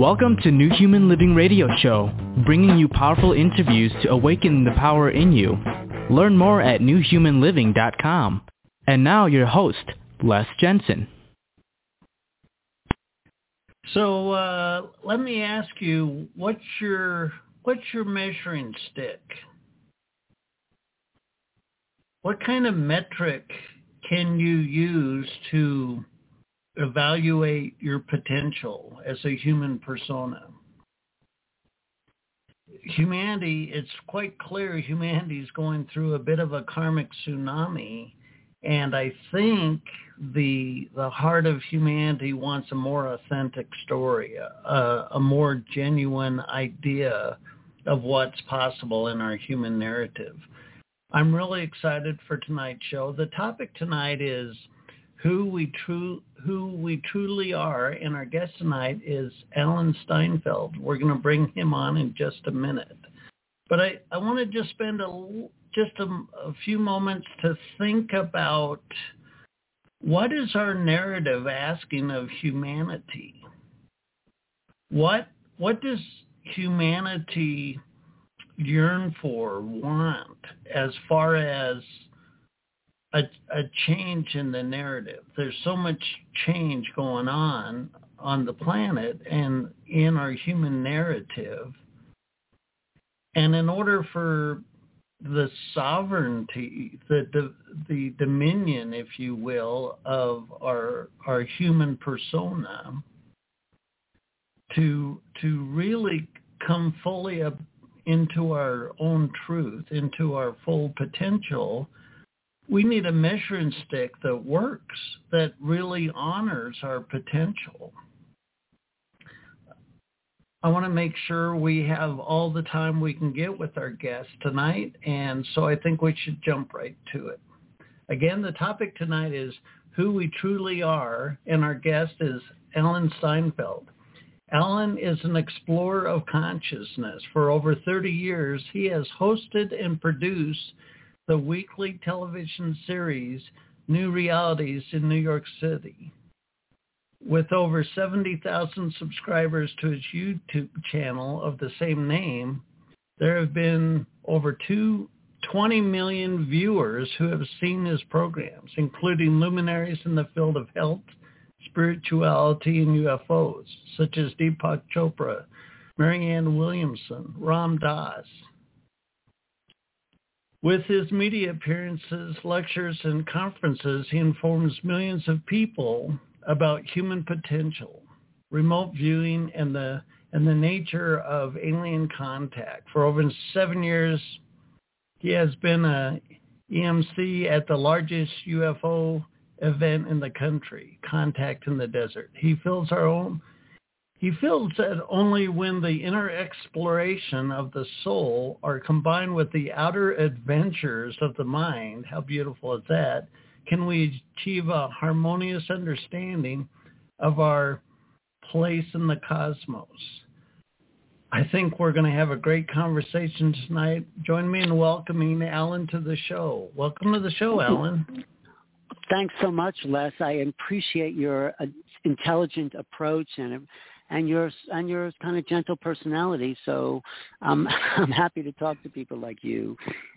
Welcome to New Human Living Radio Show, bringing you powerful interviews to awaken the power in you. Learn more at newhumanliving.com. And now your host, Les Jensen. So uh, let me ask you, what's your what's your measuring stick? What kind of metric can you use to evaluate your potential as a human persona. Humanity, it's quite clear humanity is going through a bit of a karmic tsunami. And I think the the heart of humanity wants a more authentic story, a, a more genuine idea of what's possible in our human narrative. I'm really excited for tonight's show. The topic tonight is who we true who we truly are, and our guest tonight is Alan Steinfeld. We're going to bring him on in just a minute, but I I want to just spend a just a, a few moments to think about what is our narrative asking of humanity. What what does humanity yearn for, want, as far as a, a change in the narrative. There's so much change going on on the planet and in our human narrative. And in order for the sovereignty, the, the the dominion, if you will, of our our human persona to to really come fully up into our own truth, into our full potential, we need a measuring stick that works, that really honors our potential. I want to make sure we have all the time we can get with our guests tonight, and so I think we should jump right to it. Again, the topic tonight is who we truly are, and our guest is Alan Steinfeld. Alan is an explorer of consciousness. For over 30 years, he has hosted and produced the weekly television series New Realities in New York City. With over 70,000 subscribers to its YouTube channel of the same name, there have been over two, 20 million viewers who have seen his programs, including luminaries in the field of health, spirituality, and UFOs, such as Deepak Chopra, Marianne Williamson, Ram Dass, with his media appearances, lectures, and conferences, he informs millions of people about human potential, remote viewing, and the and the nature of alien contact. For over seven years, he has been a EMC at the largest UFO event in the country, Contact in the Desert. He fills our own he feels that only when the inner exploration of the soul are combined with the outer adventures of the mind, how beautiful is that, can we achieve a harmonious understanding of our place in the cosmos. I think we're going to have a great conversation tonight. Join me in welcoming Alan to the show. Welcome to the show, Alan. Thanks so much, Les. I appreciate your uh, intelligent approach and and your and your kind of gentle personality. So um, I'm happy to talk to people like you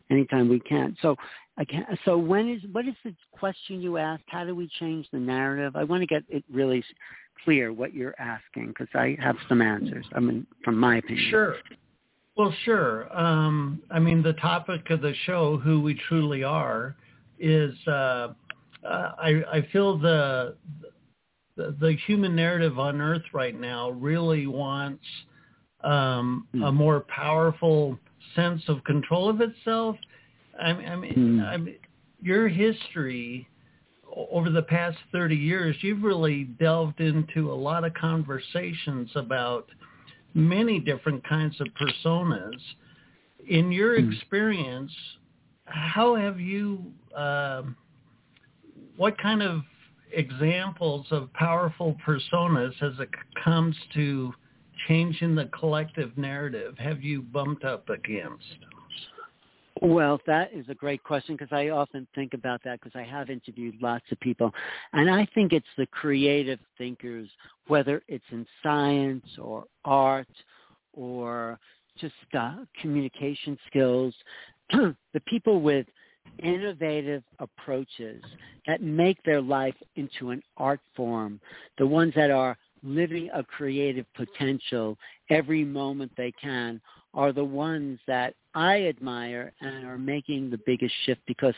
anytime we can. So I can, so when is what is the question you asked? How do we change the narrative? I want to get it really clear what you're asking because I have some answers. I mean, from my opinion. Sure. Well, sure. Um, I mean, the topic of the show, who we truly are, is uh, uh, I, I feel the the, the human narrative on Earth right now really wants um, mm. a hmm. more powerful sense of control of itself. I mean, I mean, mm. I mean, your history over the past 30 years, you've really delved into a lot of conversations about many different kinds of personas. In your mm. experience, how have you, uh, what kind of examples of powerful personas as it comes to changing the collective narrative have you bumped up against? Well, that is a great question because I often think about that because I have interviewed lots of people. And I think it's the creative thinkers, whether it's in science or art or just uh, communication skills, the people with innovative approaches that make their life into an art form, the ones that are living a creative potential every moment they can are the ones that I admire and are making the biggest shift because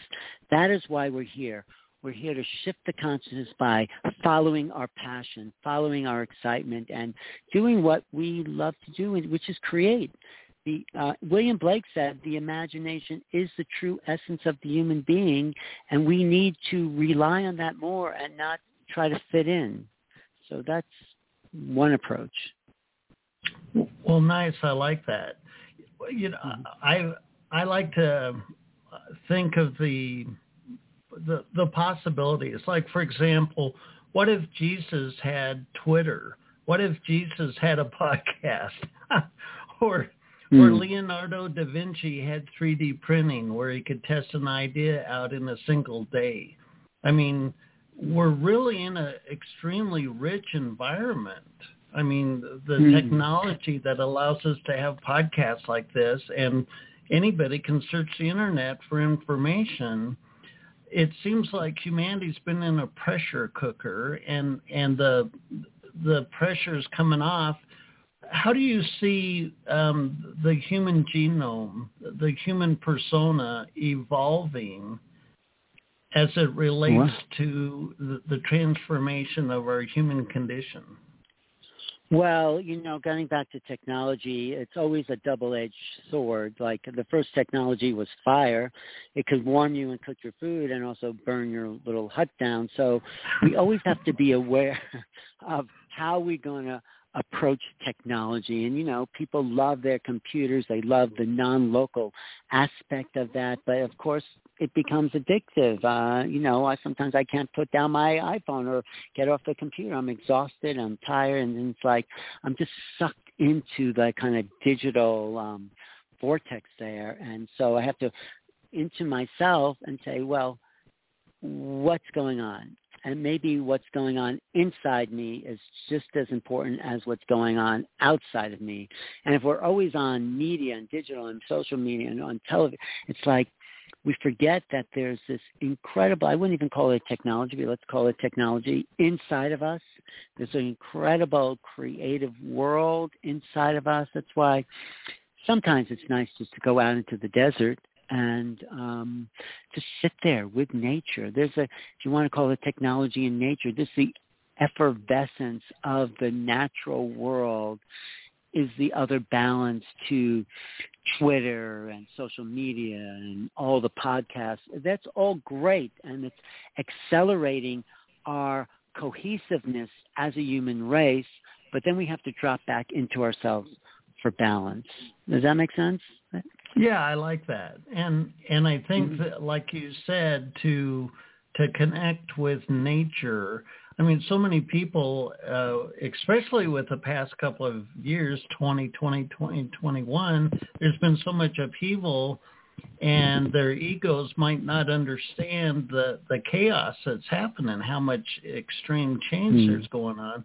that is why we're here. We're here to shift the consciousness by following our passion, following our excitement, and doing what we love to do, which is create. The, uh, William Blake said the imagination is the true essence of the human being, and we need to rely on that more and not try to fit in. So that's one approach. Well, nice. I like that you know, I I like to think of the the the possibilities. Like for example, what if Jesus had Twitter? What if Jesus had a podcast? or mm. or Leonardo da Vinci had 3D printing where he could test an idea out in a single day. I mean, we're really in an extremely rich environment I mean, the mm. technology that allows us to have podcasts like this and anybody can search the internet for information. It seems like humanity's been in a pressure cooker and, and the, the pressure is coming off. How do you see um, the human genome, the human persona evolving as it relates to the, the transformation of our human condition? Well, you know, getting back to technology, it's always a double-edged sword. Like the first technology was fire. It could warm you and cook your food and also burn your little hut down. So we always have to be aware of how we're going to approach technology. And, you know, people love their computers. They love the non-local aspect of that. But, of course, it becomes addictive. Uh, you know, I sometimes I can't put down my iPhone or get off the computer. I'm exhausted. I'm tired. And it's like I'm just sucked into the kind of digital um, vortex there. And so I have to into myself and say, well, what's going on? And maybe what's going on inside me is just as important as what's going on outside of me. And if we're always on media and digital and social media and on television, it's like we forget that there's this incredible, I wouldn't even call it technology, but let's call it technology inside of us. There's an incredible creative world inside of us. That's why sometimes it's nice just to go out into the desert and um, to sit there with nature. There's a, if you want to call it technology in nature, this is the effervescence of the natural world is the other balance to Twitter and social media and all the podcasts. That's all great and it's accelerating our cohesiveness as a human race, but then we have to drop back into ourselves for balance. Does that make sense? Yeah, I like that. And and I think mm-hmm. that like you said to to connect with nature. I mean, so many people, uh, especially with the past couple of years, 2020, 2021, there's been so much upheaval and their egos might not understand the, the chaos that's happening, how much extreme change mm. there's going on.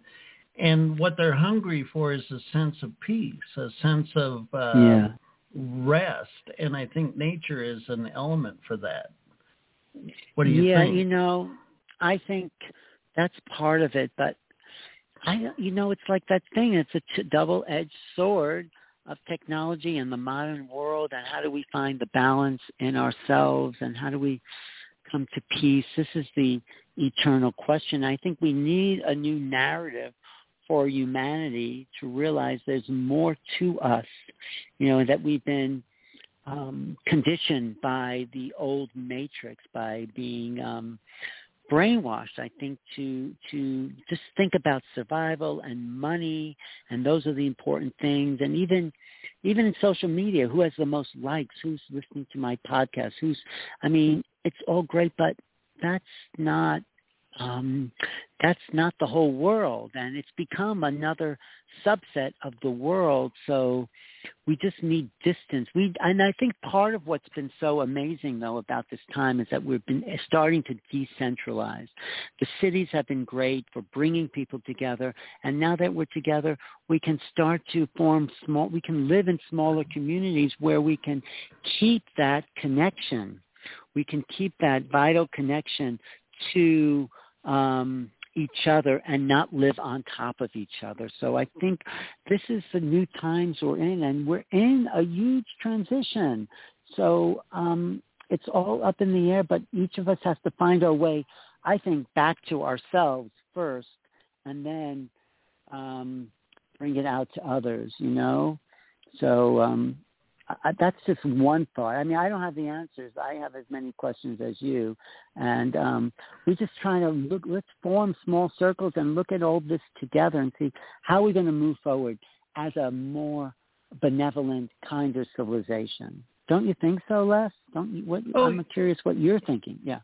And what they're hungry for is a sense of peace, a sense of uh, yeah rest, and I think nature is an element for that. What do you yeah, think? Yeah, you know, I think that's part of it, but I, you know, it's like that thing. It's a t- double-edged sword of technology in the modern world, and how do we find the balance in ourselves, and how do we come to peace? This is the eternal question. I think we need a new narrative for humanity to realize there's more to us, you know, that we've been um, conditioned by the old matrix, by being um, brainwashed, I think, to to just think about survival and money, and those are the important things. And even even in social media, who has the most likes? Who's listening to my podcast? Who's, I mean, it's all great, but that's not um, that's not the whole world, and it's become another subset of the world. So we just need distance. We and I think part of what's been so amazing though about this time is that we've been starting to decentralize. The cities have been great for bringing people together, and now that we're together, we can start to form small. We can live in smaller communities where we can keep that connection. We can keep that vital connection to um, each other and not live on top of each other. So I think this is the new times we're in, and we're in a huge transition. So um, it's all up in the air, but each of us has to find our way, I think, back to ourselves first, and then um, bring it out to others, you know? So um, I, that's just one thought. I mean, I don't have the answers. I have as many questions as you, and um, we're just trying to look. Let's form small circles and look at all this together and see how we're going to move forward as a more benevolent, kinder civilization. Don't you think so, Les? Don't you? What, oh, I'm curious what you're thinking. Yeah.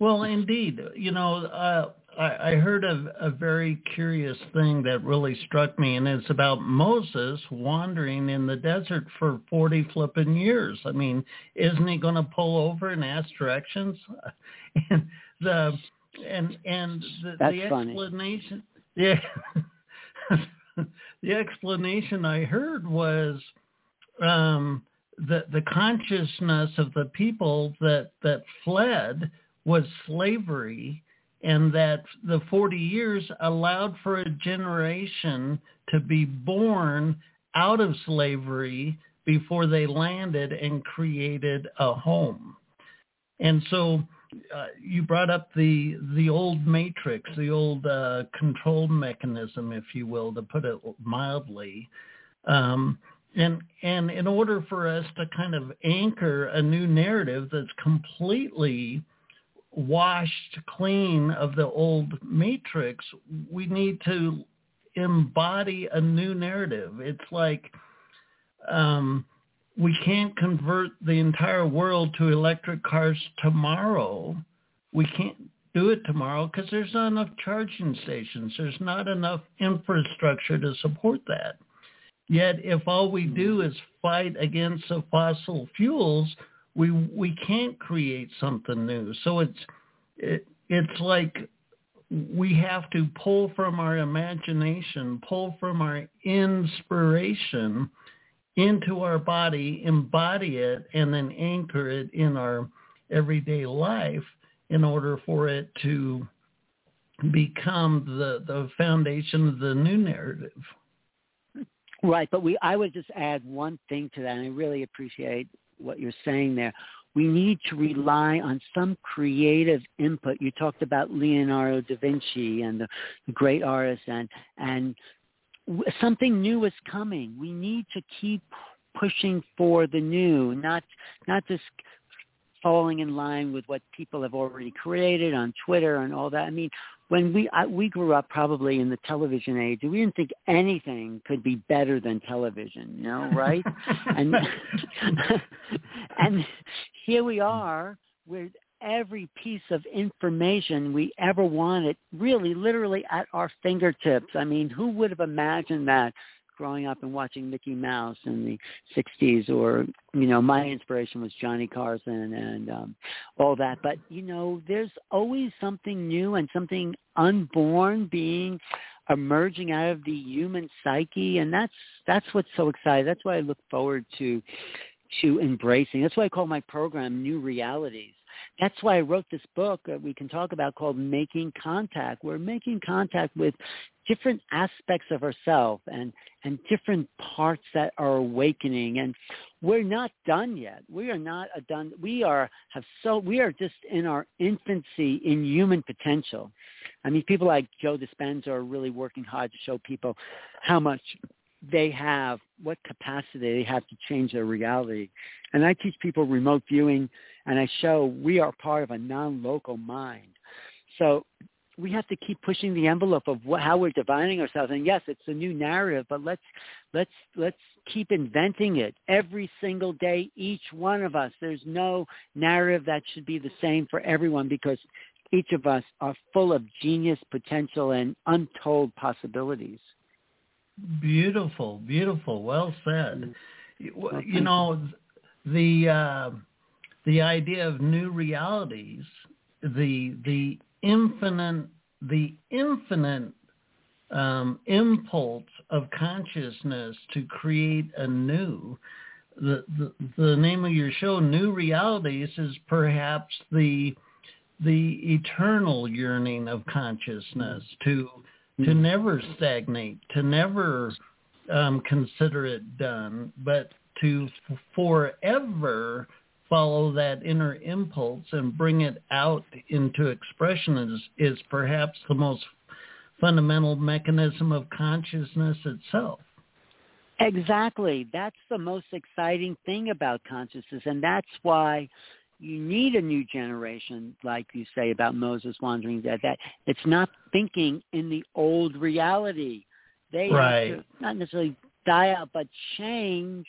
Well, indeed, you know, uh, I, I heard a, a very curious thing that really struck me, and it's about Moses wandering in the desert for 40 flipping years. I mean, isn't he going to pull over and ask directions? and the and and the, the explanation, yeah, the explanation I heard was um, the the consciousness of the people that that fled was slavery and that the 40 years allowed for a generation to be born out of slavery before they landed and created a home. And so uh, you brought up the the old matrix, the old uh, control mechanism, if you will, to put it mildly. Um, and and in order for us to kind of anchor a new narrative that's completely washed clean of the old matrix, we need to embody a new narrative. It's like um, we can't convert the entire world to electric cars tomorrow. We can't do it tomorrow because there's not enough charging stations. There's not enough infrastructure to support that. Yet if all we do is fight against the fossil fuels, we we can't create something new. So it's it, it's like we have to pull from our imagination, pull from our inspiration into our body, embody it, and then anchor it in our everyday life in order for it to become the, the foundation of the new narrative. Right, but we I would just add one thing to that, and I really appreciate what you're saying there. We need to rely on some creative input. You talked about Leonardo da Vinci and the, the great artists, and and something new is coming. We need to keep pushing for the new, not not just falling in line with what people have already created on Twitter and all that. I mean, when we I, we grew up probably in the television age, we didn't think anything could be better than television, you know, right? and and here we are with every piece of information we ever wanted really literally at our fingertips. I mean, who would have imagined that growing up and watching Mickey Mouse in the 60s or, you know, my inspiration was Johnny Carson and um, all that. But, you know, there's always something new and something unborn being emerging out of the human psyche. And that's, that's what's so exciting. That's why I look forward to, to embracing. That's why I call my program New Realities that's why I wrote this book that we can talk about called Making Contact. We're making contact with different aspects of ourselves and, and different parts that are awakening. And we're not done yet. We are not a done. We are have so we are just in our infancy in human potential. I mean, people like Joe Dispenza are really working hard to show people how much they have, what capacity they have to change their reality. And I teach people remote viewing, and I show we are part of a non-local mind. So we have to keep pushing the envelope of what, how we're dividing ourselves. And yes, it's a new narrative, but let's let's let's keep inventing it every single day. Each one of us. There's no narrative that should be the same for everyone because each of us are full of genius, potential, and untold possibilities. Beautiful, beautiful. Well said. You know, the uh, the idea of new realities, the the infinite the infinite um, impulse of consciousness to create a new. The, the the name of your show, New Realities, is perhaps the the eternal yearning of consciousness to to never stagnate, to never um, consider it done, but to forever follow that inner impulse and bring it out into expression is, is perhaps the most fundamental mechanism of consciousness itself. Exactly. That's the most exciting thing about consciousness. And that's why you need a new generation, like you say about Moses wandering that that it's not thinking in the old reality. They right. have to not necessarily die out, but change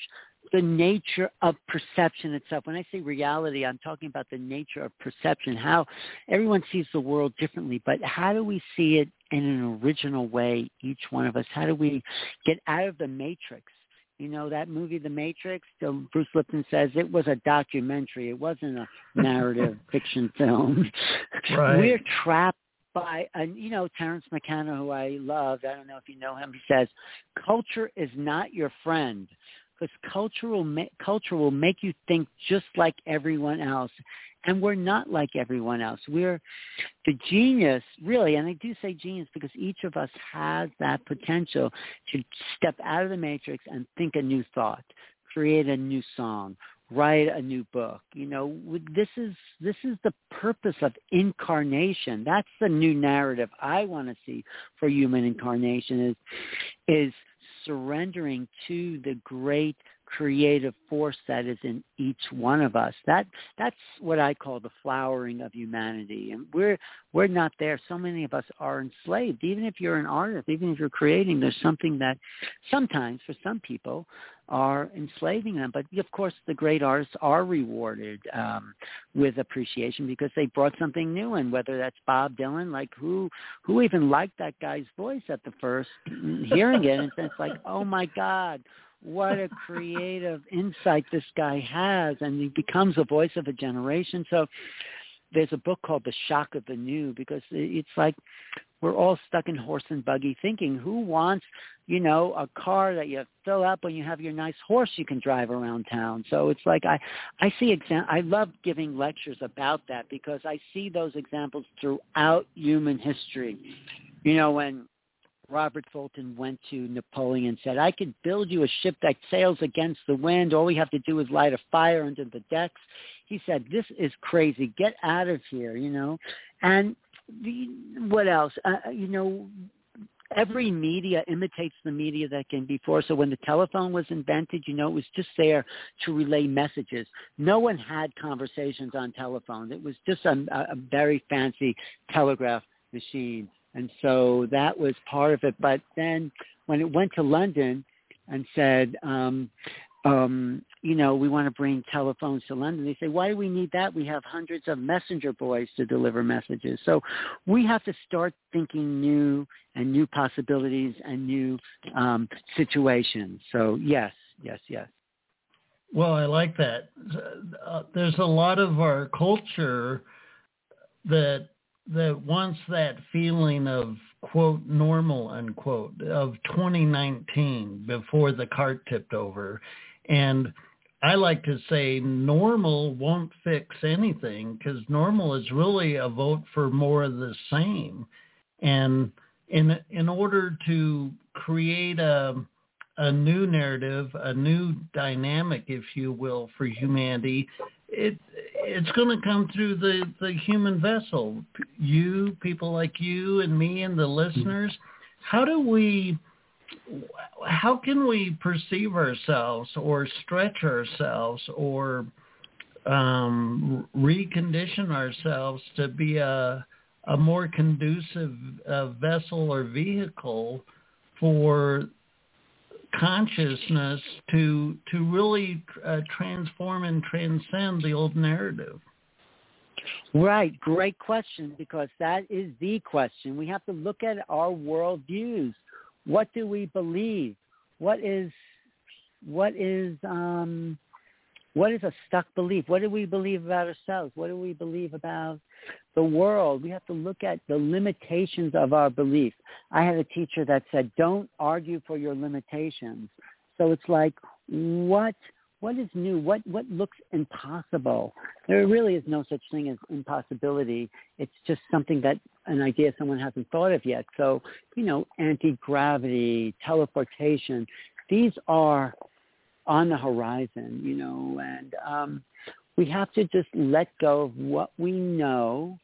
the nature of perception itself. When I say reality, I'm talking about the nature of perception, how everyone sees the world differently, but how do we see it in an original way, each one of us? How do we get out of the matrix? You know, that movie, The Matrix, Bruce Lipton says it was a documentary. It wasn't a narrative fiction film. Right. We're trapped by, and you know, Terence McKenna, who I love, I don't know if you know him, he says, culture is not your friend because culture will, ma- culture will make you think just like everyone else. And we're not like everyone else. We're the genius, really, and I do say genius because each of us has that potential to step out of the matrix and think a new thought, create a new song, write a new book. You know, this is this is the purpose of incarnation. That's the new narrative I want to see for human incarnation is is surrendering to the great creative force that is in each one of us. That that's what I call the flowering of humanity. And we're we're not there. So many of us are enslaved. Even if you're an artist, even if you're creating, there's something that sometimes for some people are enslaving them. But of course, the great artists are rewarded um, with appreciation because they brought something new in. Whether that's Bob Dylan, like who who even liked that guy's voice at the first hearing it, and it's like, oh my God, what a creative insight this guy has and he becomes a voice of a generation. So there's a book called the shock of the new because it's like we're all stuck in horse and buggy thinking who wants you know a car that you fill up when you have your nice horse you can drive around town. So it's like i i see exam i love giving lectures about that because i see those examples throughout human history. You know when Robert Fulton went to Napoleon and said, I could build you a ship that sails against the wind. All we have to do is light a fire under the decks. He said, this is crazy. Get out of here, you know. And the, what else? Uh, uh, you know, every media imitates the media that came before. So when the telephone was invented, you know, it was just there to relay messages. No one had conversations on telephone. It was just a, a very fancy telegraph machine. And so that was part of it. But then when it went to London and said, um, um, you know, we want to bring telephones to London. They say, why do we need that? We have hundreds of messenger boys to deliver messages. So we have to start thinking new and new possibilities and new um, situations. So yes, yes, yes. Well, I like that. Uh, there's a lot of our culture that that wants that feeling of quote normal unquote of 2019 before the cart tipped over and I like to say normal won't fix anything because normal is really a vote for more of the same. And in in order to create a a new narrative, a new dynamic, if you will, for humanity, it it's going to come through the the human vessel. You, people like you and me and the listeners. How do we? How can we perceive ourselves or stretch ourselves or um, recondition ourselves to be a a more conducive uh, vessel or vehicle for consciousness to to really uh, transform and transcend the old narrative. Right. Great question because that is the question. We have to look at our world views. What do we believe? What is what is um what is a stuck belief? What do we believe about ourselves? What do we believe about the world? We have to look at the limitations of our belief. I had a teacher that said, don't argue for your limitations. So it's like, what what is new? What what looks impossible? There really is no such thing as impossibility. It's just something that an idea someone hasn't thought of yet. So, you know, anti-gravity, teleportation, these are on the horizon, you know, and um, we have to just let go of what we know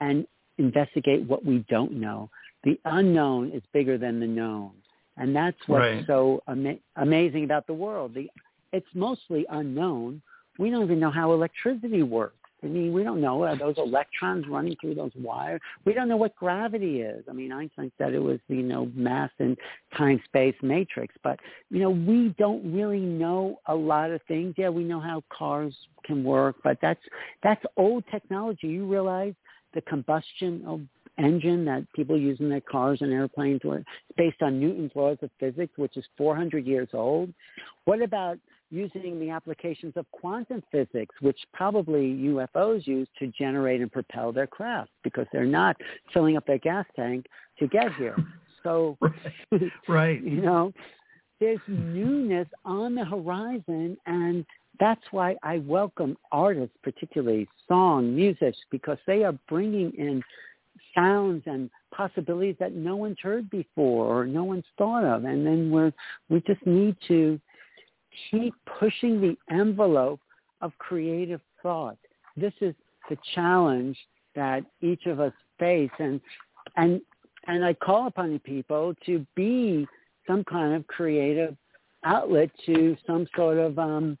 and investigate what we don't know. The unknown is bigger than the known. And that's what's right. so ama- amazing about the world. The it's mostly unknown. We don't even know how electricity works. I mean, we don't know are those electrons running through those wires. We don't know what gravity is. I mean, Einstein said it was you know mass and time space matrix, but you know we don't really know a lot of things. Yeah, we know how cars can work, but that's that's old technology. You realize the combustion of engine that people use in their cars and airplanes were based on Newton's laws of physics, which is 400 years old. What about using the applications of quantum physics, which probably UFOs use to generate and propel their craft because they're not filling up their gas tank to get here. So, right. you know, there's newness on the horizon, and that's why I welcome artists, particularly song, music, because they are bringing in sounds and possibilities that no one's heard before or no one's thought of. And then we're, we just need to keep pushing the envelope of creative thought. This is the challenge that each of us face and and and I call upon the people to be some kind of creative outlet to some sort of um,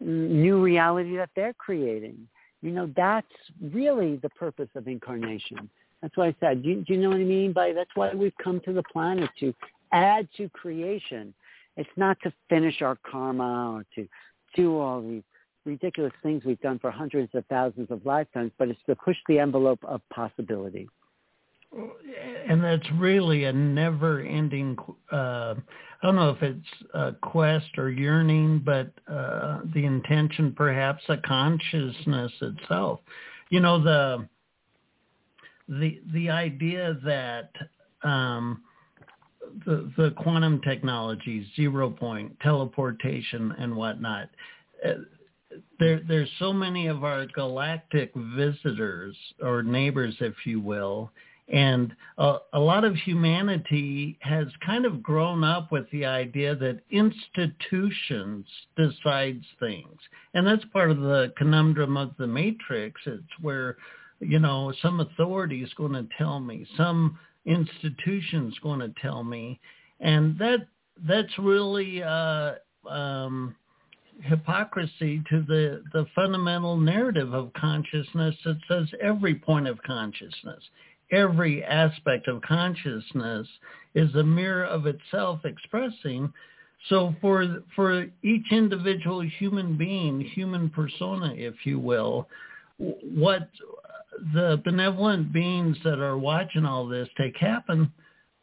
new reality that they're creating. You know, that's really the purpose of incarnation. That's why I said. Do do you know what I mean by that's why we've come to the planet to add to creation it's not to finish our karma or to do all these ridiculous things we've done for hundreds of thousands of lifetimes, but it's to push the envelope of possibility. And that's really a never-ending. Uh, I don't know if it's a quest or yearning, but uh, the intention, perhaps, a consciousness itself. You know the the the idea that um, the, the quantum technologies, zero point, teleportation, and whatnot. There, there's so many of our galactic visitors or neighbors, if you will, and a, a lot of humanity has kind of grown up with the idea that institutions decides things, and that's part of the conundrum of the matrix. It's where, you know, some authority is going to tell me, some institution's going to tell me, and that that's really uh, um, hypocrisy to the the fundamental narrative of consciousness that says every point of consciousness, every aspect of consciousness is a mirror of itself expressing. So for for each individual human being, human persona, if you will, what the benevolent beings that are watching all this take happen,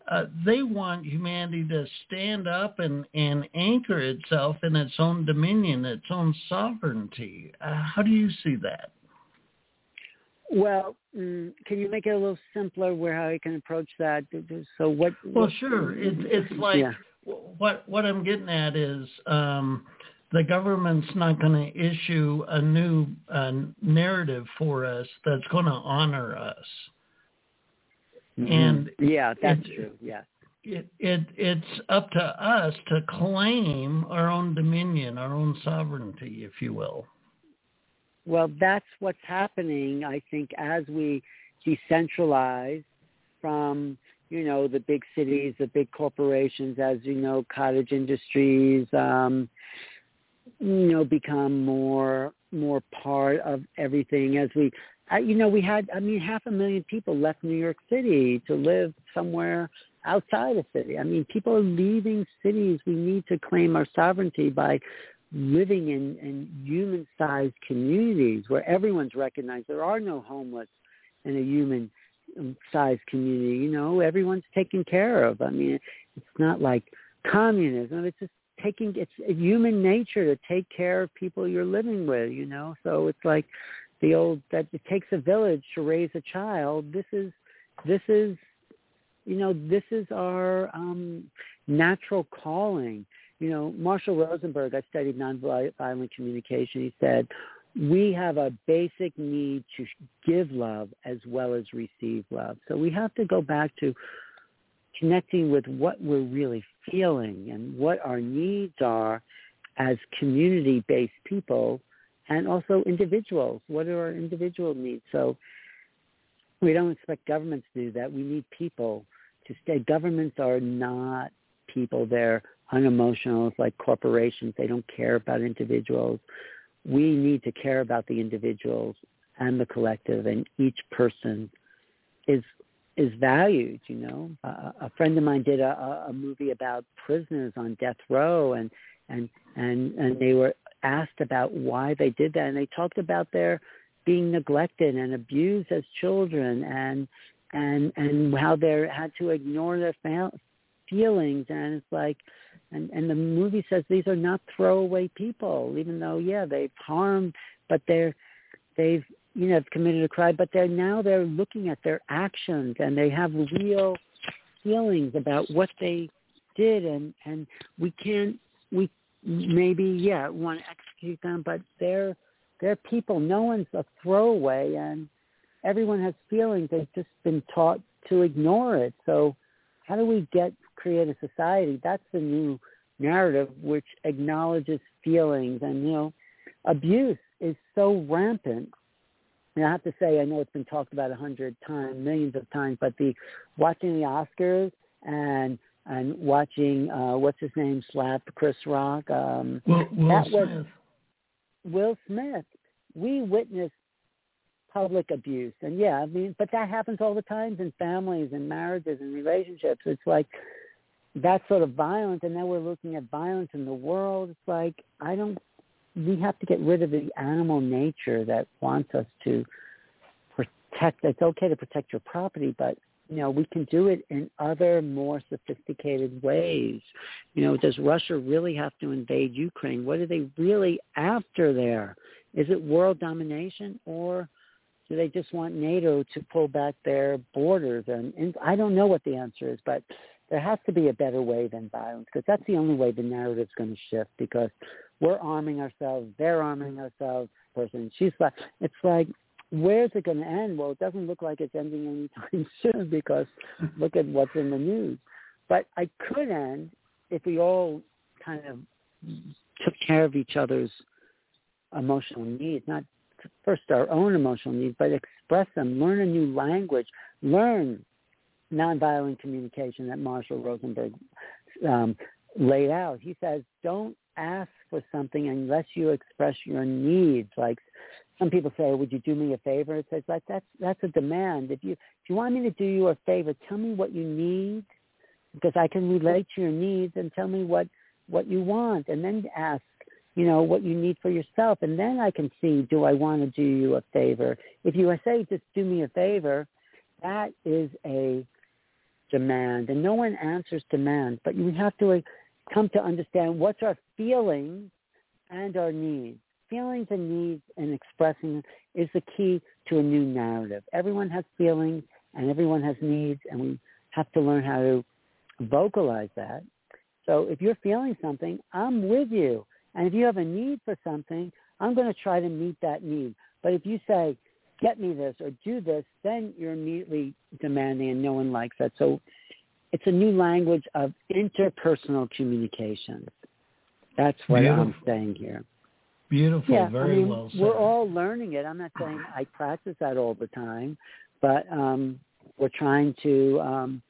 uh, they want humanity to stand up and, and anchor itself in its own dominion, its own sovereignty. Uh, how do you see that? Well, mm, can you make it a little simpler where how you can approach that? So what? Well, what, sure. It, it's like yeah. what what I'm getting at is um, the government's not going to issue a new uh, narrative for us that's going to honor us. Mm-hmm. And yeah, that's it, true. Yeah. It, it it's up to us to claim our own dominion, our own sovereignty, if you will. Well, that's what's happening, I think, as we decentralize from you know the big cities, the big corporations, as you know, cottage industries, um, you know become more more part of everything as we uh, you know we had i mean half a million people left new york city to live somewhere outside of city i mean people are leaving cities we need to claim our sovereignty by living in, in human-sized communities where everyone's recognized. There are no homeless in a human-sized community. You know, everyone's taken care of. I mean, it's not like communism. It's just taking it's human nature to take care of people you're living with. You know, so it's like the old that it takes a village to raise a child. This is this is you know this is our um natural calling you know, Marshall Rosenberg, I studied nonviolent communication. He said, we have a basic need to give love as well as receive love. So we have to go back to connecting with what we're really feeling and what our needs are as community-based people and also individuals. What are our individual needs? So we don't expect governments to do that. We need people to stay. Governments are not people. They're unemotional. It's like corporations. They don't care about individuals. We need to care about the individuals and the collective, and each person is is valued. You know, uh, a friend of mine did a, a movie about prisoners on death row, and and and and they were asked about why they did that, and they talked about their being neglected and abused as children, and and and how they had to ignore their fam- feelings, and it's like and and the movie says these are not throwaway people even though yeah they've harmed but they're they've you know have committed a crime but they're now they're looking at their actions and they have real feelings about what they did and and we can't we maybe yeah want to execute them but they're they're people. No one's a throwaway and everyone has feelings. They've just been taught to ignore it. So how do we get create a society? That's the new narrative which acknowledges feelings and you know abuse is so rampant and I have to say, I know it's been talked about a hundred times, millions of times, but the watching the Oscars and and watching uh what's his name slap Chris Rock. Um Will, Will that Smith. was Will Smith. We witnessed public abuse. And yeah, I mean, but that happens all the times in families and marriages and relationships. It's like that sort of violence, and now we're looking at violence in the world. It's like I don't. We have to get rid of the animal nature that wants us to protect. It's okay to protect your property, but you know we can do it in other more sophisticated ways. You know, does Russia really have to invade Ukraine? What are they really after there? Is it world domination or do they just want NATO to pull back their borders? And, and I don't know what the answer is, but there has to be a better way than violence because that's the only way the narrative's going to shift because we're arming ourselves, they're arming ourselves. Person, she's like, it's like, where's it going to end? Well, it doesn't look like it's ending anytime soon because look at what's in the news. But I could end if we all kind of took care of each other's emotional needs, not first our own emotional needs, but express them, learn a new language, learn nonviolent communication that Marshall Rosenberg um, laid out. He says, don't ask for something unless you express your needs. Like some people say, would you do me a favor? It says like that's that's a demand. If you if you want me to do you a favor, tell me what you need because I can relate to your needs and tell me what what you want and then ask you know, what you need for yourself. And then I can see, do I want to do you a favor? If you say, just do me a favor, that is a demand. And no one answers demand, but we have to come to understand what's our feelings and our needs. Feelings and needs and expressing is the key to a new narrative. Everyone has feelings and everyone has needs, and we have to learn how to vocalize that. So if you're feeling something, I'm with you. And if you have a need for something, I'm going to try to meet that need. But if you say, get me this or do this, then you're immediately demanding and no one likes that. So it's a new language of interpersonal communication. That's what Beautiful. I'm saying here. Beautiful. Yeah, Very I mean, well said. we're all learning it. I'm not saying I practice that all the time, but um, we're trying to um,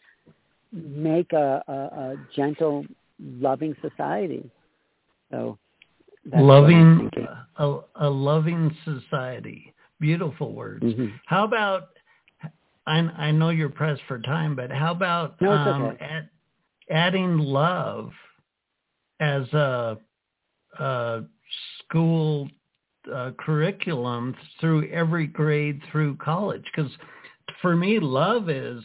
make a, a, a gentle, loving society. So that's loving a, a loving society. Beautiful words. Mhm. How about? I, I know you're pressed for time, but how about No, um, okay. add, adding love as a uh, school uh, curriculum through every grade through college. Because for me, love is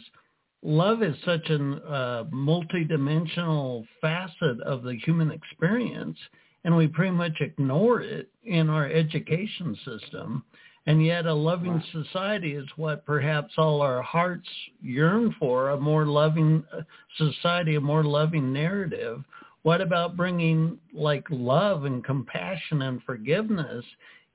love is such a uh, multidimensional facet of the human experience, and we pretty much ignore it in our education system. And yet a loving society is what perhaps all our hearts yearn for, a more loving uh, society, a more loving narrative. What about bringing like love and compassion and forgiveness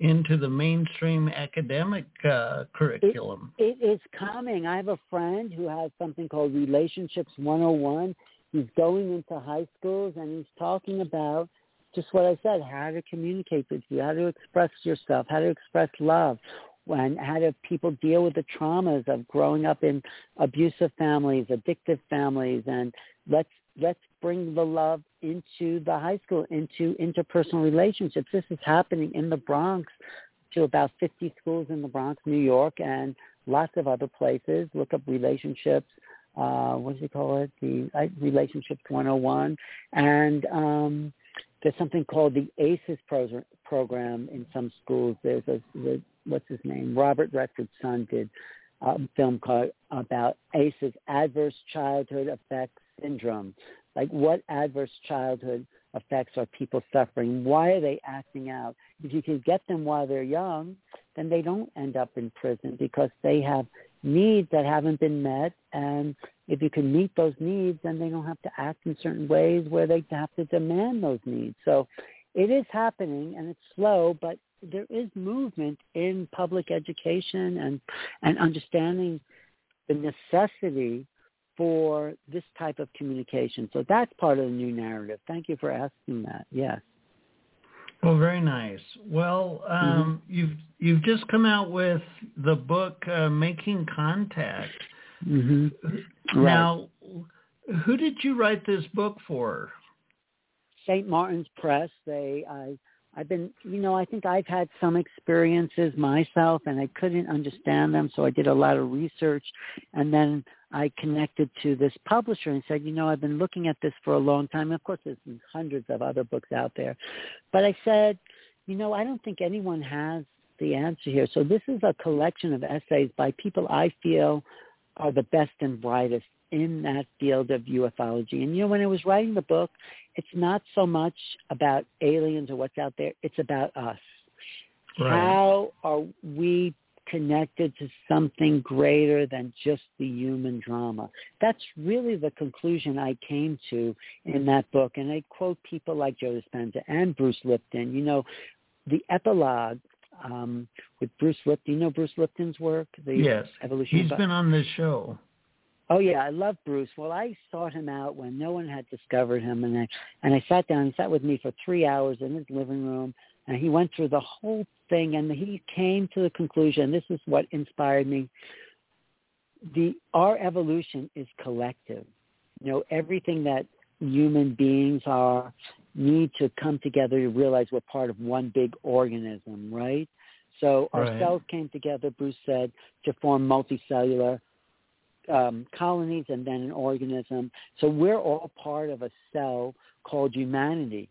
into the mainstream academic uh, curriculum? It, it is coming. I have a friend who has something called Relationships 101. He's going into high schools and he's talking about just what I said, how to communicate with you, how to express yourself, how to express love, and how do people deal with the traumas of growing up in abusive families, addictive families, and let's let's bring the love into the high school, into interpersonal relationships. This is happening in the Bronx to about 50 schools in the Bronx, New York, and lots of other places. Look up relationships. Uh, what do you call it? The uh, Relationships 101. And um, there's something called the ACEs pro- program in some schools. There's a the, what's his name? Robert Redford's son did a film called about ACEs, Adverse Childhood Effects Syndrome. Like what adverse childhood effects are people suffering? Why are they acting out? If you can get them while they're young, then they don't end up in prison because they have needs that haven't been met and if you can meet those needs, then they don't have to act in certain ways where they have to demand those needs. So it is happening and it's slow, but there is movement in public education and, and understanding the necessity for this type of communication. So that's part of the new narrative. Thank you for asking that. Yes. Well, very nice. Well, um, mm-hmm. you've you've just come out with the book uh, "Making Contact." Mm-hmm. Now, who did you write this book for? St. Martin's Press. They, I, I've been, you know, I think I've had some experiences myself, and I couldn't understand them, so I did a lot of research, and then I connected to this publisher and said, you know, I've been looking at this for a long time. Of course, there's hundreds of other books out there, but I said, you know, I don't think anyone has the answer here. So this is a collection of essays by people I feel are the best and brightest in that field of ufology. And you know, when I was writing the book, it's not so much about aliens or what's out there; it's about us. Right. How are we connected to something greater than just the human drama? That's really the conclusion I came to in that book. And I quote people like Joe Dispenza and Bruce Lipton. You know, the epilogue um, with Bruce Lipton. You know Bruce Lipton's work? The yes. Evolution He's been on this show. Oh yeah, I love Bruce. Well, I sought him out when no one had discovered him, and I and I sat down. He sat with me for three hours in his living room, and he went through the whole thing, and he came to the conclusion. This is what inspired me. The our evolution is collective. You know, everything that human beings are need to come together to realize we're part of one big organism, right? So our right. cells came together, Bruce said, to form multicellular um, colonies and then an organism. So we're all part of a cell called humanity.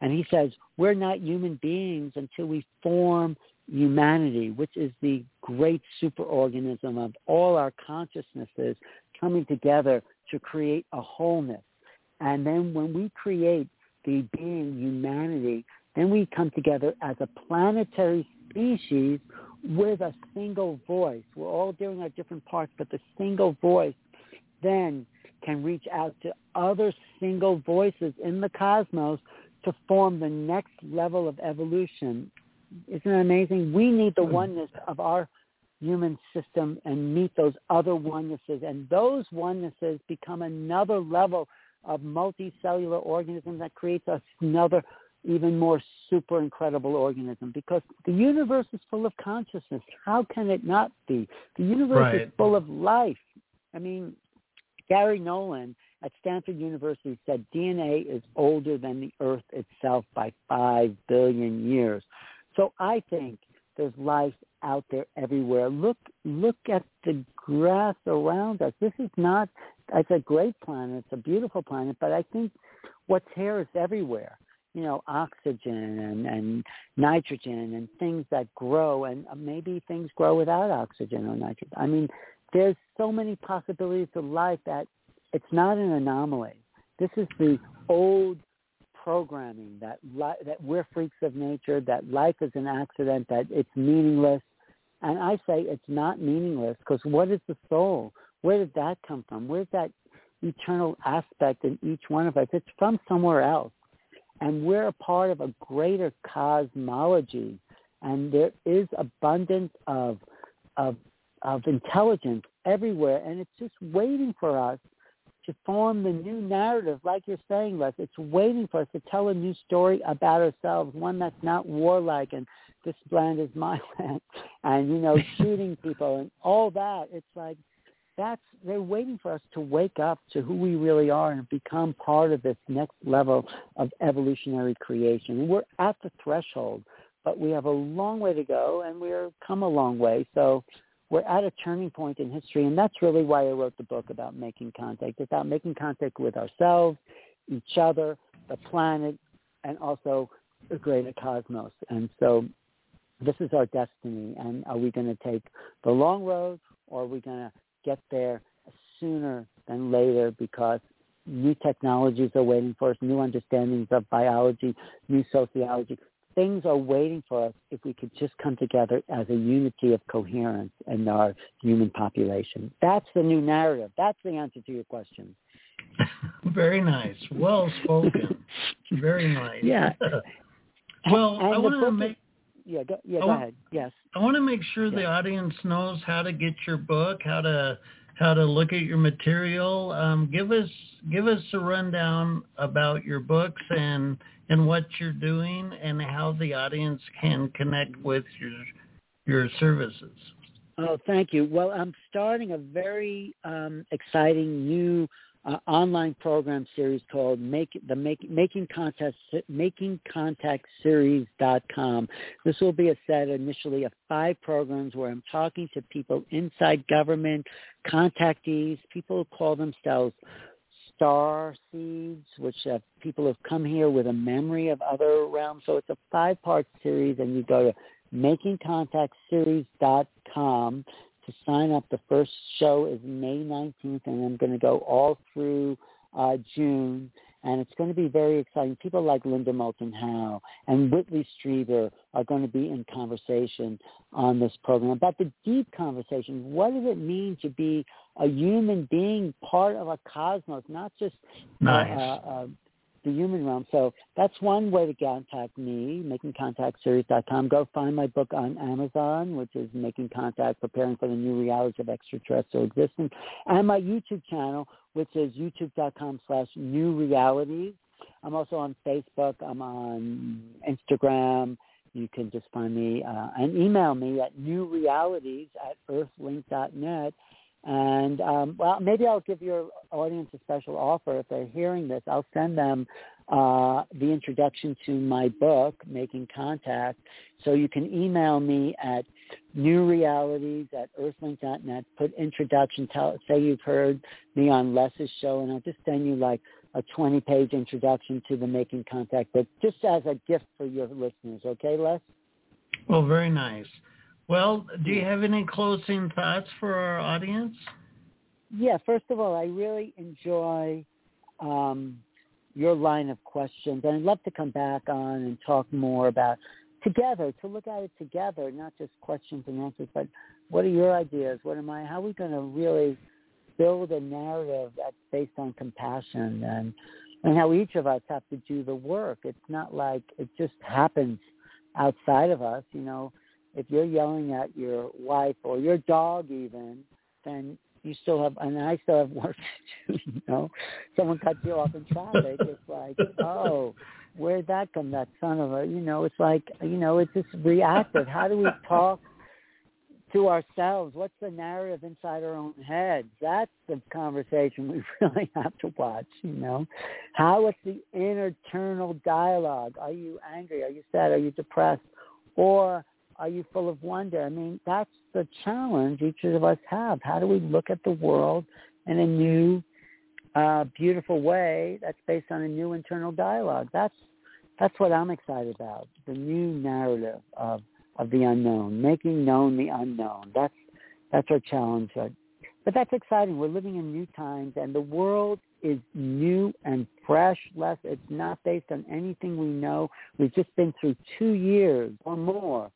And he says we're not human beings until we form humanity, which is the great superorganism of all our consciousnesses coming together to create a wholeness. And then when we create the being humanity, then we come together as a planetary species with a single voice. We're all doing our different parts, but the single voice then can reach out to other single voices in the cosmos to form the next level of evolution. Isn't it amazing? We need the hmm. oneness of our human system and meet those other onenesses. And those onenesses become another level of multicellular organism that creates another even more super incredible organism because the universe is full of consciousness. How can it not be? The universe right. is full of life. I mean, Garry Nolan at Stanford University said DNA is older than the Earth itself by five billion years. So I think there's life out there everywhere. Look look at the grass around us. This is not it's a great planet, it's a beautiful planet, but I think what's here is everywhere. you know, oxygen and, and nitrogen and things that grow and uh, maybe things grow without oxygen or nitrogen. I mean, there's so many possibilities of life that it's not an anomaly. This is the old programming that li- that we're freaks of nature, that life is an accident, that it's meaningless. And I say it's not meaningless because what is the soul? Where did that come from? Where's that eternal aspect in each one of us? It's from somewhere else and we're a part of a greater cosmology, and there is abundance of of of intelligence everywhere, and it's just waiting for us to form the new narrative, like you're saying, Les. It's waiting for us to tell a new story about ourselves, one that's not warlike and this land is my land, and you know, shooting people and all that. It's like that's they're waiting for us to wake up to who we really are and become part of this next level of evolutionary creation. We're at the threshold, but we have a long way to go, and we're come a long way. So we're at a turning point in history, and that's really why I wrote the book about making contact. It's about making contact with ourselves, each other, the planet, and also the greater cosmos. And so this is our destiny. And are we going to take the long road, or are we going to get there sooner than later because new technologies are waiting for us, new understandings of biology, new sociology. Things are waiting for us if we could just come together as a unity of coherence in our human population. That's the new narrative. That's the answer to your question. Very nice. Well spoken. Very nice. Yeah. well, and I want to make yeah, go, yeah, go ahead. Yes. I want to make sure the audience knows how to get your book, how to how to look at your material. Um, give us give us a rundown about your books and and what you're doing and how the audience can connect with your your services. Oh, thank you. Well, I'm starting a very um, exciting new uh, online program series called Make the Make, Making Contact Making Contact Series.com. This will be a set initially of five programs where I'm talking to people inside government, contactees, people who call themselves star seeds, which uh, people have come here with a memory of other realms. So it's a five-part series, and you go to makingcontactseries.com to sign up. The first show is May 19th, and I'm going to go all through uh, June. And it's going to be very exciting. People like Linda Moulton Howe and Whitley Strieber are going to be in conversation on this program about the deep conversation. What does it mean to be a human being, part of a cosmos, not just nice. uh, uh, the human realm. So that's one way to contact me, makingcontactseries.com. Go find my book on Amazon, which is Making Contact, Preparing for the New Realities of Extraterrestrial Existence, and my YouTube channel, which is youtube.com slash new realities. I'm also on Facebook. I'm on Instagram. You can just find me uh, and email me at newrealities at earthlink.net. And um, well, maybe I'll give your audience a special offer if they're hearing this. I'll send them uh, the introduction to my book, Making Contact. So you can email me at newrealities at earthlink.net. Put introduction. Tell, say you've heard me on Les's show, and I'll just send you like a 20-page introduction to the Making Contact book, just as a gift for your listeners. Okay, Les? Well, very nice. Well, do you have any closing thoughts for our audience? Yeah, first of all, I really enjoy um, your line of questions, and I'd love to come back on and talk more about together, to look at it together, not just questions and answers, but what are your ideas? What am I? How are we going to really build a narrative that's based on compassion and and how each of us have to do the work? It's not like it just happens outside of us, you know if you're yelling at your wife or your dog even, then you still have, and I still have work to do, you know. Someone cuts you off in traffic, it's like, oh, where'd that come, that son of a, you know, it's like, you know, it's just reactive. How do we talk to ourselves? What's the narrative inside our own heads? That's the conversation we really have to watch, you know. How is the internal dialogue? Are you angry? Are you sad? Are you depressed? Or are you full of wonder? I mean, that's the challenge each of us have. How do we look at the world in a new, uh, beautiful way that's based on a new internal dialogue? That's that's what I'm excited about. The new narrative of of the unknown, making known the unknown. That's that's our challenge. But that's exciting. We're living in new times, and the world is new and fresh. Les, it's not based on anything we know. We've just been through two years or more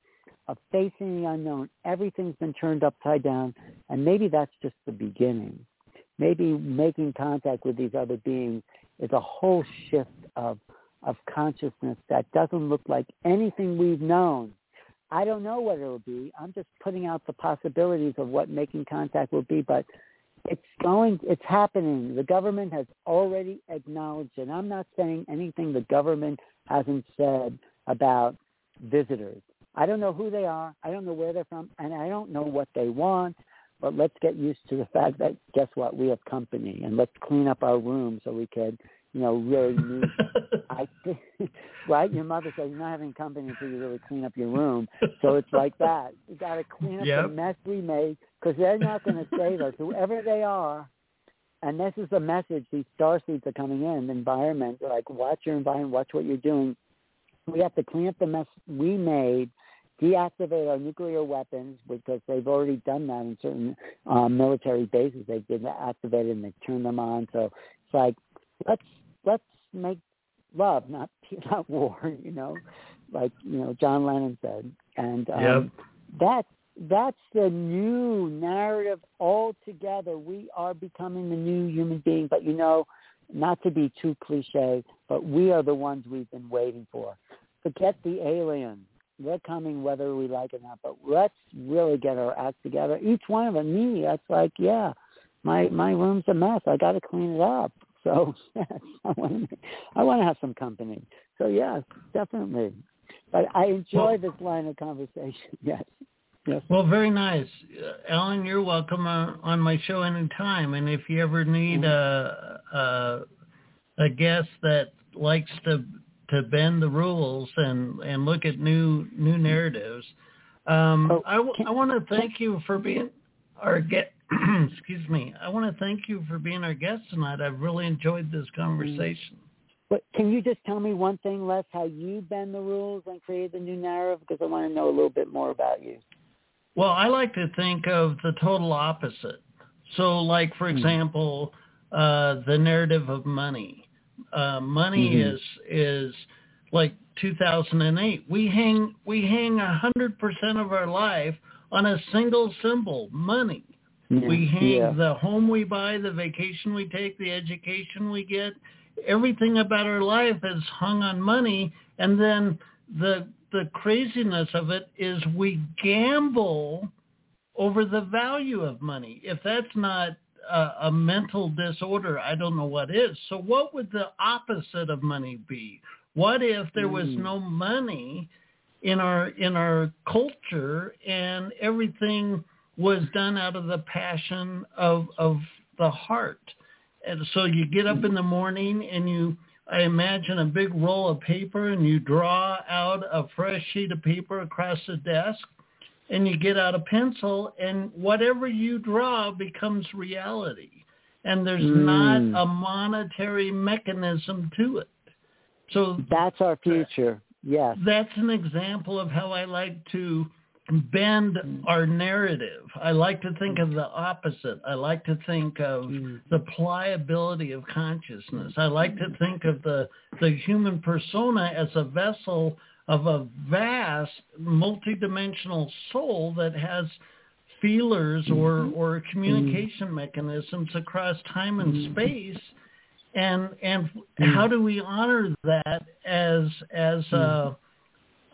of facing the unknown. Everything's been turned upside down, and maybe that's just the beginning. Maybe making contact with these other beings is a whole shift of of consciousness that doesn't look like anything we've known. I don't know what it'll be. I'm just putting out the possibilities of what making contact will be, but it's going it's happening. The government has already acknowledged it. I'm not saying anything the government hasn't said about visitors. I don't know who they are. I don't know where they're from, and I don't know what they want. But let's get used to the fact that guess what? We have company, and let's clean up our room so we can you know, really need. I think, right? Your mother says you're not having company until you really clean up your room. So it's like that. You got to clean up yep. the mess we made because they're not going to save us, whoever they are. And this is the message these star seeds are coming in. The environment, like watch your environment, watch what you're doing. We have to clean up the mess we made deactivate our nuclear weapons because they've already done that in certain um, military bases. They've been activated and they've turned them on. So it's like let's let's make love, not not war. You know, like you know John Lennon said, and um, yep. that's that's the new narrative altogether. We are becoming the new human being, but you know, not to be too cliche, but we are the ones we've been waiting for. Forget the aliens. They're coming whether we like it or not, but let's really get our act together. Each one of them, me, that's like, yeah, my my room's a mess. I got to clean it up. So yes, I want to, I want to have some company. So yes, definitely. But I enjoy well, this line of conversation. Yes. Yes. Well, very nice, uh, Alan. You're welcome on, on my show anytime. And if you ever need mm-hmm. a, a a guest that likes to to bend the rules and and look at new new narratives, um, oh, I, I want to thank you for being our guest excuse me. I want to thank you for being our guest tonight. I've really enjoyed this conversation. But can you just tell me one thing, Les, how you bend the rules and create the new narrative? Because I want to know a little bit more about you. Well, I like to think of the total opposite. So, like for hmm. example, uh, the narrative of money. Uh, money mm-hmm. is is like 2008. We hang we hang a hundred percent of our life on a single symbol, money. Yeah. We hang yeah. the home we buy, the vacation we take, the education we get. Everything about our life is hung on money. And then the the craziness of it is we gamble over the value of money. If that's not a, a mental disorder, I don't know what is. So what would the opposite of money be? What if there was mm. no money in our in our culture and everything was done out of the passion of of the heart. And so you get up in the morning and you I imagine a big roll of paper and you draw out a fresh sheet of paper across the desk and you get out a pencil and whatever you draw becomes reality. And there's mm. not a monetary mechanism to it. So that's our future. Yes. That's an example of how I like to bend our narrative. I like to think of the opposite. I like to think of mm. the pliability of consciousness. I like to think of the the human persona as a vessel of a vast multidimensional soul that has feelers or mm-hmm. or communication mm. mechanisms across time and mm. space and and how do we honor that as as a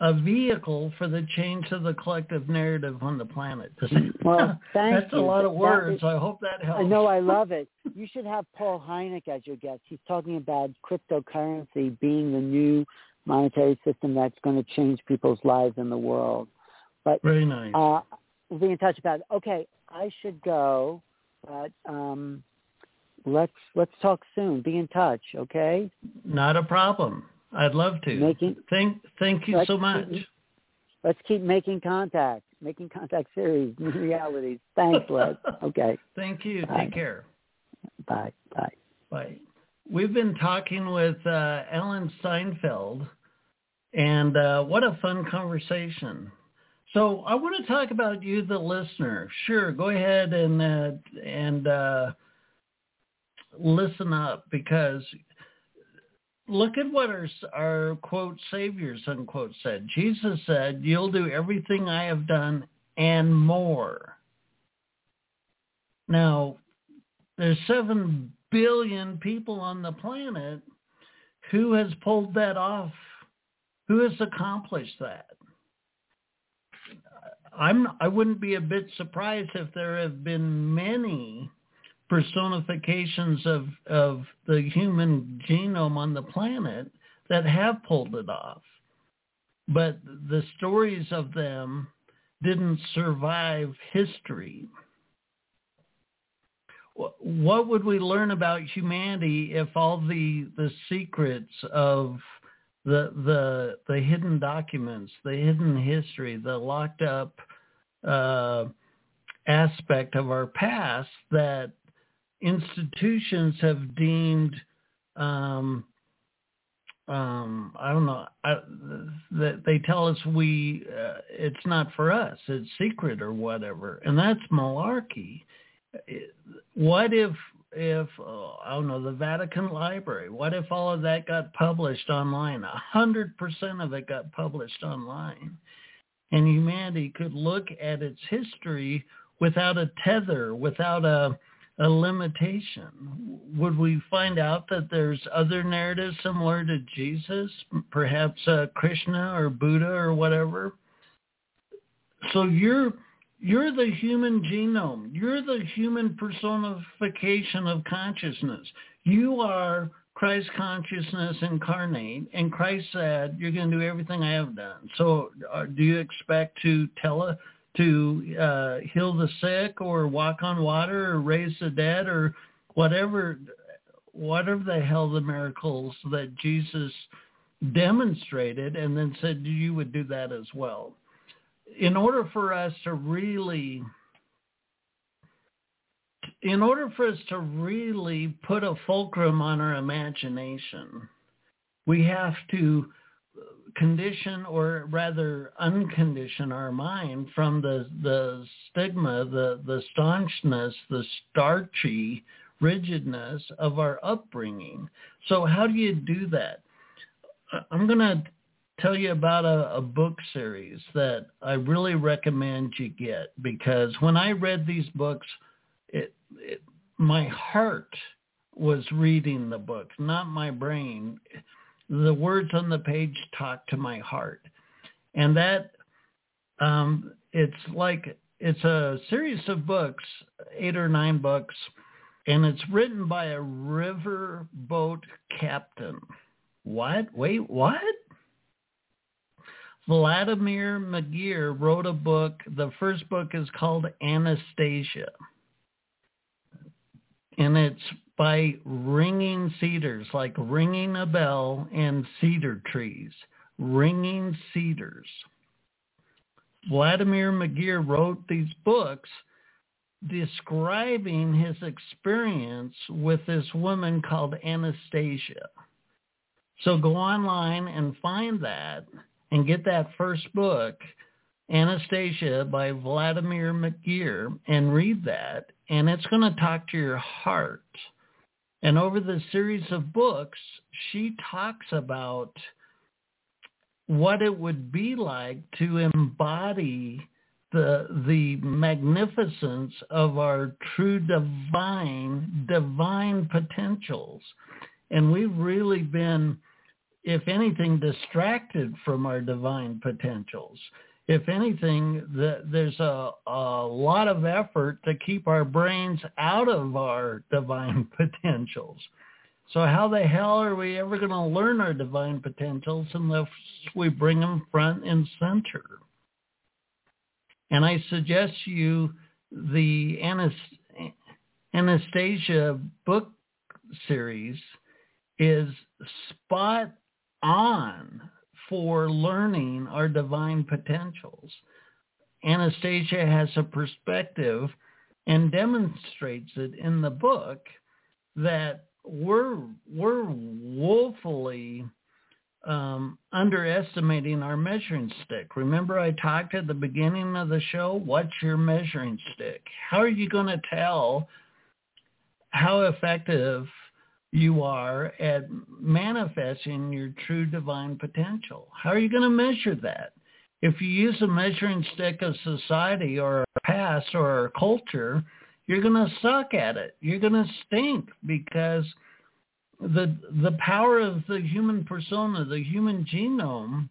a vehicle for the change of the collective narrative on the planet. Well, thank That's you. a lot of words. Is, I hope that helps. I know. I love it. You should have Paul Hynek as your guest. He's talking about cryptocurrency being the new monetary system that's going to change people's lives in the world. But very nice. Uh, we'll be in touch about it. Okay, I should go, but um, let's let's talk soon. Be in touch. Okay. Not a problem. I'd love to. Making, thank, thank you so much. Keep, let's keep making contact, making contact series, new realities. Thanks, Les. Okay. thank you. Bye. Take care. Bye. Bye. Bye. We've been talking with uh, Alan Steinfeld And uh, what a fun conversation. So I want to talk about you, the listener. Sure, go ahead and uh, and uh, listen up because look at what our, our quote saviors unquote said. Jesus said, "You'll do everything I have done and more." Now, there's seven billion people on the planet. Who has pulled that off? Who has accomplished that? I'm I wouldn't be a bit surprised if there have been many personifications of of the human genome on the planet that have pulled it off. But the stories of them didn't survive history. What would we learn about humanity if all the the secrets of the the the hidden documents, the hidden history, the locked up uh, aspect of our past that institutions have deemed um, um, I don't know that they tell us we uh, it's not for us, it's secret or whatever, and that's malarkey. What if if oh, I don't know the Vatican Library? What if all of that got published online? A hundred percent of it got published online, and humanity could look at its history without a tether, without a a limitation. Would we find out that there's other narratives similar to Jesus, perhaps uh, Krishna or Buddha or whatever? So you're you're the human genome. You're the human personification of consciousness. You are Christ consciousness incarnate, and Christ said, "You're going to do everything I have done." So, uh, do you expect to tell a, to uh, heal the sick, or walk on water, or raise the dead, or whatever, whatever the hell the miracles that Jesus demonstrated, and then said you would do that as well? In order for us to really in order for us to really put a fulcrum on our imagination, we have to condition or rather uncondition our mind from the, the stigma, the, the staunchness, the starchy rigidness of our upbringing. So how do you do that? I'm going to tell you about a, a, book series that I really recommend you get because when I read these books, it, it, my heart was reading the book, not my brain. The words on the page talk to my heart, and that um, it's like it's a series of books, eight or nine books, and it's written by a riverboat captain. What? Wait, what? Vladimir Megre wrote a book. The first book is called Anastasia. And it's by ringing cedars, like ringing a bell and cedar trees. Ringing cedars. Vladimir Megre wrote these books describing his experience with this woman called Anastasia. So go online and find that and get that first book, Anastasia by Vladimir Megre, and read that. And it's going to talk to your heart. And over the series of books, she talks about what it would be like to embody the the magnificence of our true divine divine potentials and we've really been if anything, distracted from our divine potentials. If anything, the, there's a, a lot of effort to keep our brains out of our divine potentials. So how the hell are we ever going to learn our divine potentials unless we bring them front and center? And I suggest you the Anastasia book series is spot on for learning our divine potentials. Anastasia has a perspective and demonstrates it in the book that we're we're woefully um, underestimating our measuring stick. Remember I talked at the beginning of the show? What's your measuring stick? How are you going to tell how effective you are at manifesting your true divine potential? How are you going to measure that? If you use a measuring stick of society or a past or culture, you're going to suck at it. You're going to stink because – the the power of the human persona, the human genome,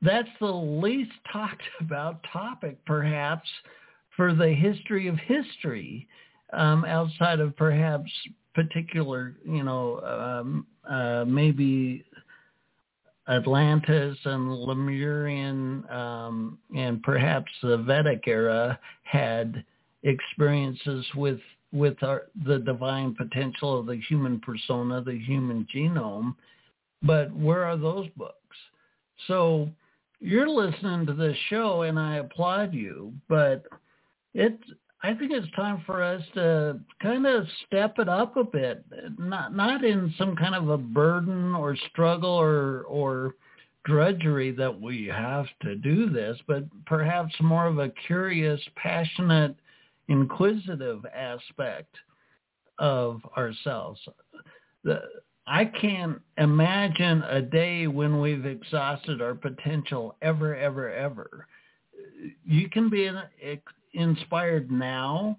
that's the least talked about topic perhaps for the history of history, um, outside of perhaps particular, you know, um, uh, maybe Atlantis and Lemurian um, and perhaps the Vedic era had experiences with with our, the divine potential of the human persona, the human genome. But where are those books? So you're listening to this show and I applaud you, but it's I think it's time for us to kind of step it up a bit, not not in some kind of a burden or struggle or or drudgery that we have to do this, but perhaps more of a curious, passionate inquisitive aspect of ourselves. The, I can't imagine a day when we've exhausted our potential ever, ever, ever. You can be inspired now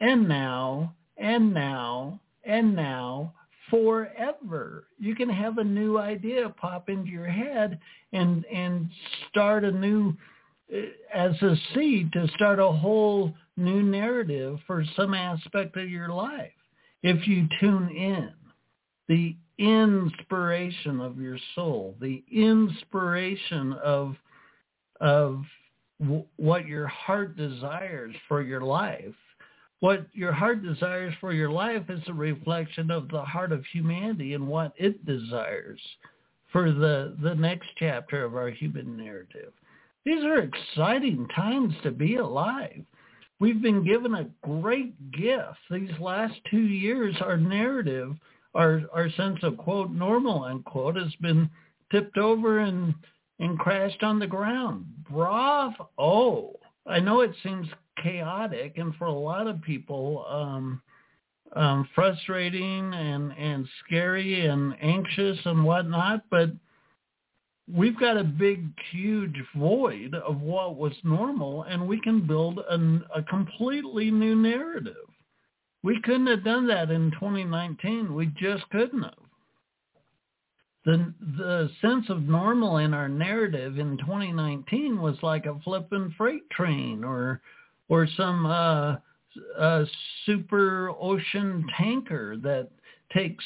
and now and now and now forever. You can have a new idea pop into your head and and start a new uh, as a seed to start a whole new narrative for some aspect of your life. If you tune in, the inspiration of your soul, the inspiration of of what your heart desires for your life. What your heart desires for your life is a reflection of the heart of humanity and what it desires for the, the next chapter of our human narrative. These are exciting times to be alive. We've been given a great gift. These last two years, our narrative, our, our sense of, quote, normal, unquote, has been tipped over and, and crashed on the ground. Bravo. I know it seems chaotic and for a lot of people um, um, frustrating and, and scary and anxious and whatnot, but – we've got a big, huge void of what was normal, and we can build a, a completely new narrative. We couldn't have done that in 2019. We just couldn't have. The, the sense of normal in our narrative in 2019 was like a flipping freight train or or some uh, uh, super ocean tanker that takes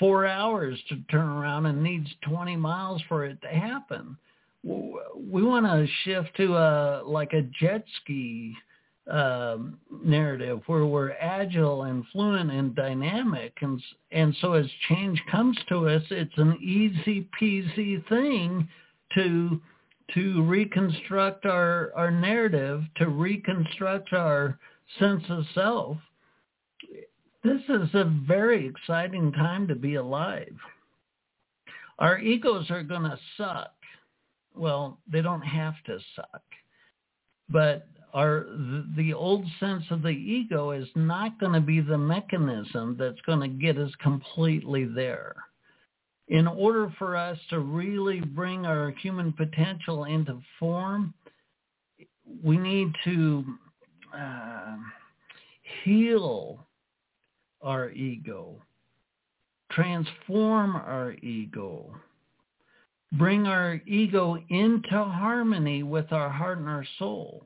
four hours to turn around and needs 20 miles for it to happen. We want to shift to a like a jet ski um, narrative where we're agile and fluent and dynamic, and and so as change comes to us, it's an easy peasy thing to to reconstruct our our narrative, to reconstruct our sense of self this is a very exciting time to be alive. Our egos are going to suck. Well, they don't have to suck. But our the old sense of the ego is not going to be the mechanism that's going to get us completely there. In order for us to really bring our human potential into form, we need to uh, heal our ego, transform our ego, bring our ego into harmony with our heart and our soul.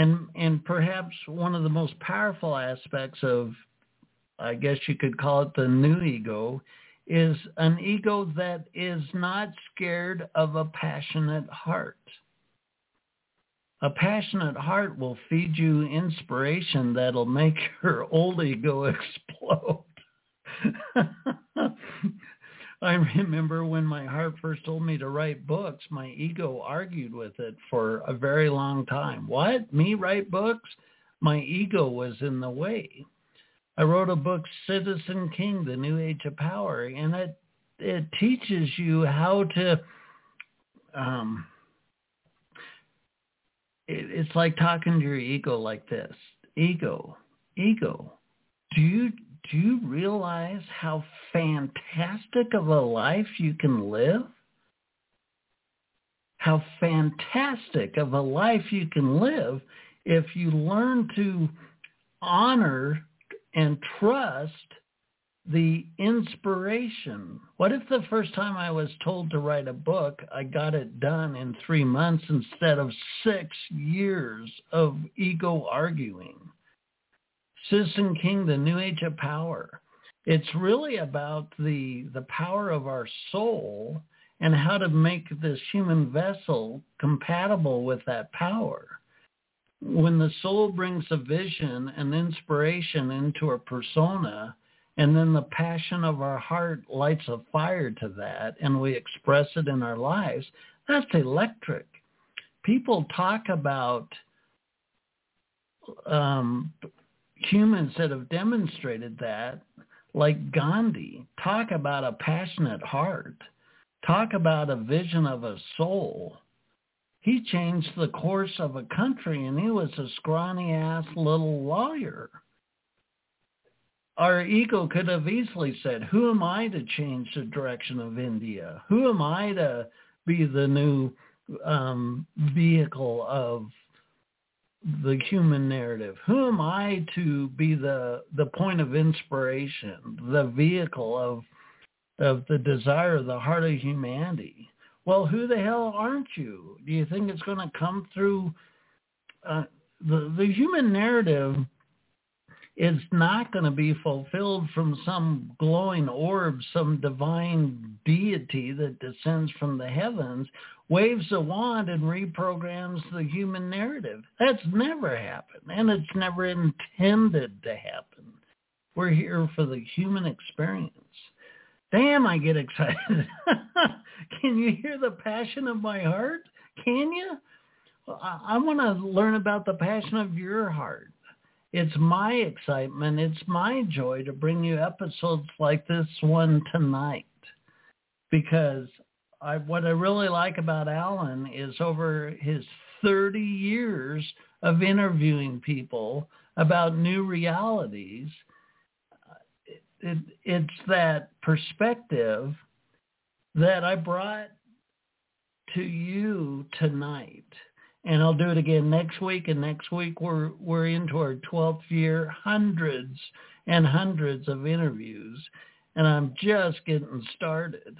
And, and perhaps one of the most powerful aspects of, I guess you could call it the new ego, is an ego that is not scared of a passionate heart. A passionate heart will feed you inspiration that'll make your old ego explode. I remember when my heart first told me to write books, my ego argued with it for a very long time. What? Me write books? My ego was in the way. I wrote a book, Citizen King, The New Age of Power, and it it teaches you how to um it, it's like talking to your ego like this ego ego do you do you realize how fantastic of a life you can live how fantastic of a life you can live if you learn to honor and trust the inspiration. What if the first time I was told to write a book, I got it done in three months instead of six years of ego arguing? Citizen King, the New Age of Power. It's really about the the power of our soul and how to make this human vessel compatible with that power. When the soul brings a vision and inspiration into a persona, and then the passion of our heart lights a fire to that, and we express it in our lives, that's electric. People talk about um, humans that have demonstrated that, like Gandhi, talk about a passionate heart Talk about a vision of a soul. He changed the course of a country and he was a scrawny ass little lawyer. Our ego could have easily said, who am I to change the direction of India? Who am I to be the new um, vehicle of the human narrative? Who am I to be the the point of inspiration, the vehicle of of the desire of the heart of humanity. Well, who the hell aren't you? Do you think it's going to come through uh, the the human narrative? Is not going to be fulfilled from some glowing orb, some divine deity that descends from the heavens, waves a wand and reprograms the human narrative. That's never happened, and it's never intended to happen. We're here for the human experience. Damn, I get excited. Can you hear the passion of my heart? Can you? I, I want to learn about the passion of your heart. It's my excitement. It's my joy to bring you episodes like this one tonight because I, what I really like about Alan is over his 30 years of interviewing people about new realities – it, it's that perspective that I brought to you tonight. And I'll do it again next week. And next week we're we're into our 12th year, hundreds and hundreds of interviews, and I'm just getting started.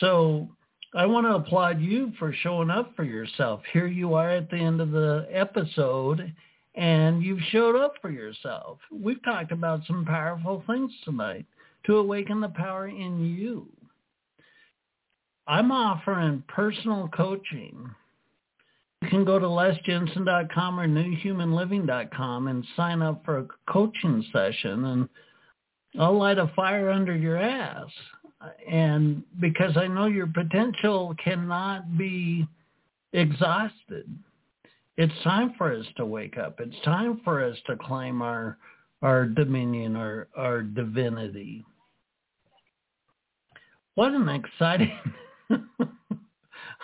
So I want to applaud you for showing up for yourself. Here you are at the end of the episode, and you've showed up for yourself. We've talked about some powerful things tonight to awaken the power in you. I'm offering personal coaching. You can go to lesjensen.com or newhumanliving.com and sign up for a coaching session and I'll light a fire under your ass. And because I know your potential cannot be exhausted it's time for us to wake up. It's time for us to claim our our dominion, our our divinity. What an exciting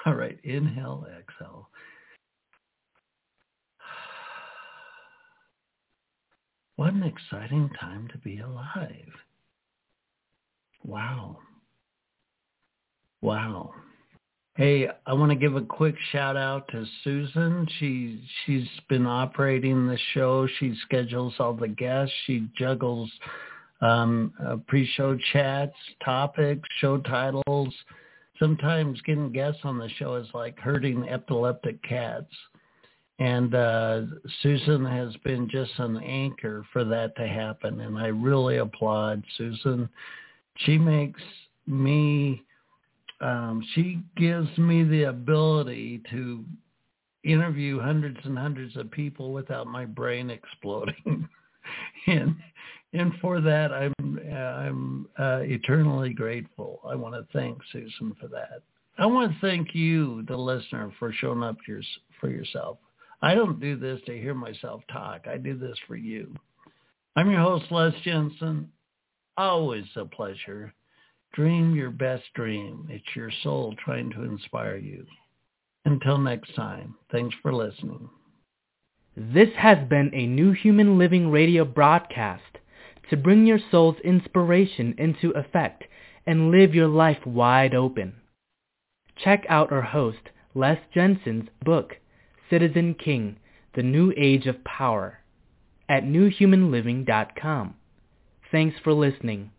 All right, inhale, exhale. What an exciting time to be alive. Wow. Wow. Hey, I want to give a quick shout out to Susan. She she's been operating the show. She schedules all the guests. She juggles um, uh, pre-show chats, topics, show titles. Sometimes getting guests on the show is like herding epileptic cats. And uh, Susan has been just an anchor for that to happen. And I really applaud Susan. She makes me um, she gives me the ability to interview hundreds and hundreds of people without my brain exploding. and and for that I'm I'm uh, eternally grateful. I want to thank Susan for that. I want to thank you, the listener, for showing up your, for yourself. I don't do this to hear myself talk. I do this for you. I'm your host, Les Jensen. Always a pleasure. Dream your best dream. It's your soul trying to inspire you. Until next time, thanks for listening. This has been a New Human Living radio broadcast to bring your soul's inspiration into effect and live your life wide open. Check out our host, Les Jensen's book, Citizen King, The New Age of Power, at newhumanliving.com. Thanks for listening.